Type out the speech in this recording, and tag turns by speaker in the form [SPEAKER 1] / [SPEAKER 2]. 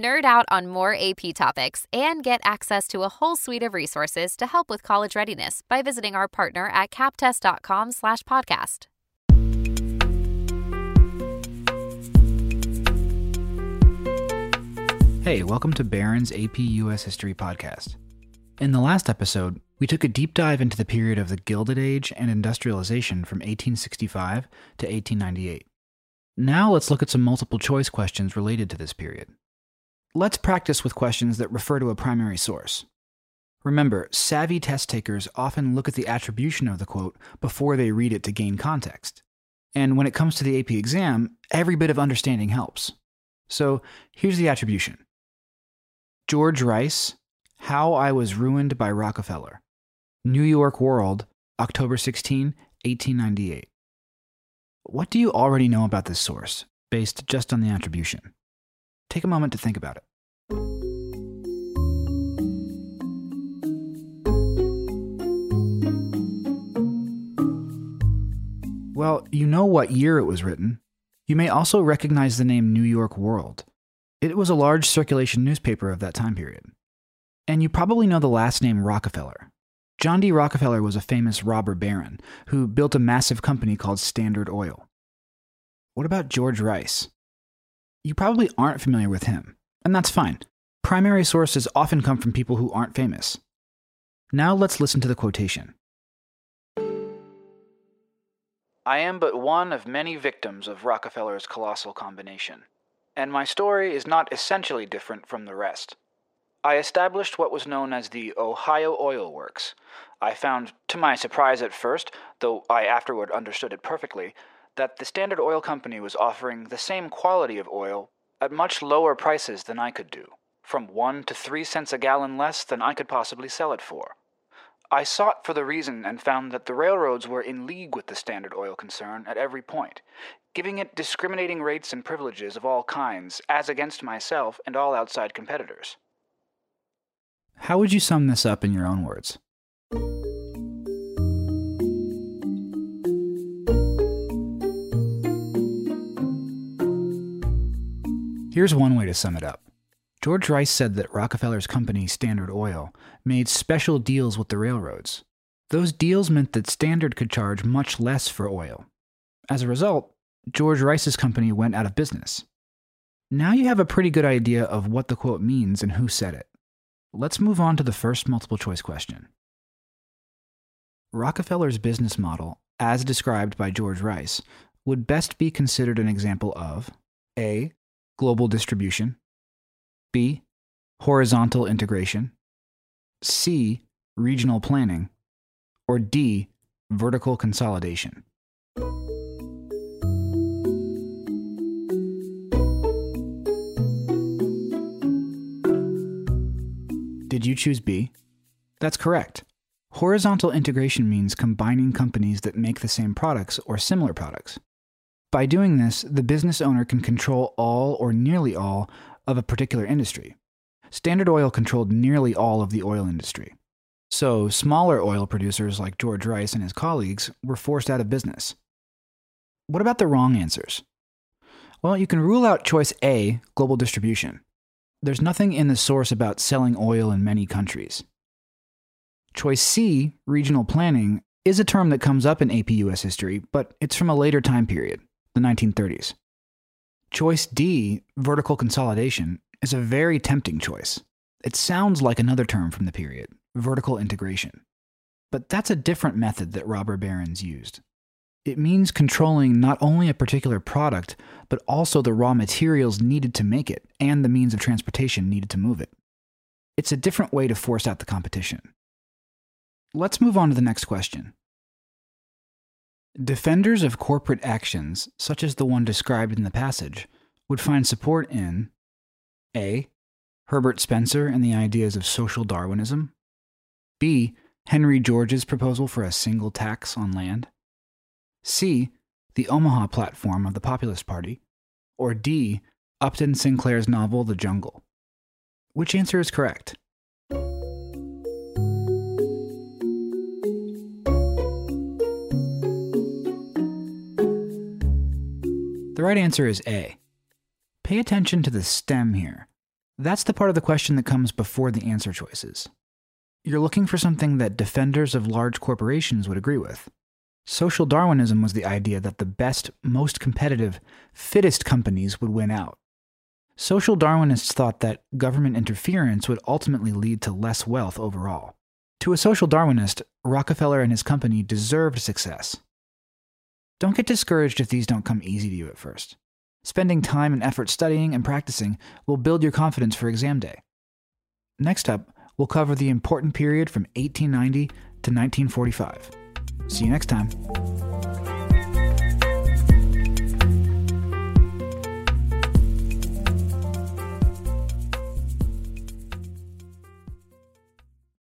[SPEAKER 1] Nerd out on more AP topics and get access to a whole suite of resources to help with college readiness by visiting our partner at kaptest.com slash podcast.
[SPEAKER 2] Hey, welcome to Barron's AP US History Podcast. In the last episode, we took a deep dive into the period of the Gilded Age and industrialization from 1865 to 1898. Now let's look at some multiple choice questions related to this period. Let's practice with questions that refer to a primary source. Remember, savvy test takers often look at the attribution of the quote before they read it to gain context. And when it comes to the AP exam, every bit of understanding helps. So here's the attribution George Rice, How I Was Ruined by Rockefeller. New York World, October 16, 1898. What do you already know about this source, based just on the attribution? Take a moment to think about it. Well, you know what year it was written. You may also recognize the name New York World. It was a large circulation newspaper of that time period. And you probably know the last name Rockefeller. John D. Rockefeller was a famous robber baron who built a massive company called Standard Oil. What about George Rice? You probably aren't familiar with him, and that's fine. Primary sources often come from people who aren't famous. Now let's listen to the quotation. I am but one of many victims of Rockefeller's colossal combination, and my story is not essentially different from the rest. I established what was known as the Ohio Oil Works. I found, to my surprise at first, though I afterward understood it perfectly, that the Standard Oil Company was offering the same quality of oil at much lower prices than I could do, from one to three cents a gallon less than I could possibly sell it for. I sought for the reason and found that the railroads were in league with the Standard Oil concern at every point, giving it discriminating rates and privileges of all kinds as against myself and all outside competitors. How would you sum this up in your own words? Here's one way to sum it up. George Rice said that Rockefeller's company, Standard Oil, made special deals with the railroads. Those deals meant that Standard could charge much less for oil. As a result, George Rice's company went out of business. Now you have a pretty good idea of what the quote means and who said it. Let's move on to the first multiple choice question. Rockefeller's business model, as described by George Rice, would best be considered an example of A global distribution, B, horizontal integration, C, regional planning, or D, vertical consolidation. Did you choose B? That's correct. Horizontal integration means combining companies that make the same products or similar products. By doing this, the business owner can control all or nearly all of a particular industry. Standard Oil controlled nearly all of the oil industry. So, smaller oil producers like George Rice and his colleagues were forced out of business. What about the wrong answers? Well, you can rule out choice A, global distribution. There's nothing in the source about selling oil in many countries. Choice C, regional planning, is a term that comes up in AP US history, but it's from a later time period the 1930s. Choice D, vertical consolidation, is a very tempting choice. It sounds like another term from the period, vertical integration. But that's a different method that robber barons used. It means controlling not only a particular product, but also the raw materials needed to make it and the means of transportation needed to move it. It's a different way to force out the competition. Let's move on to the next question. Defenders of corporate actions, such as the one described in the passage, would find support in A. Herbert Spencer and the ideas of social Darwinism, B. Henry George's proposal for a single tax on land, C. The Omaha platform of the Populist Party, or D. Upton Sinclair's novel The Jungle. Which answer is correct? The right answer is A. Pay attention to the stem here. That's the part of the question that comes before the answer choices. You're looking for something that defenders of large corporations would agree with. Social Darwinism was the idea that the best, most competitive, fittest companies would win out. Social Darwinists thought that government interference would ultimately lead to less wealth overall. To a social Darwinist, Rockefeller and his company deserved success. Don't get discouraged if these don't come easy to you at first. Spending time and effort studying and practicing will build your confidence for exam day. Next up, we'll cover the important period from 1890 to 1945. See you next time.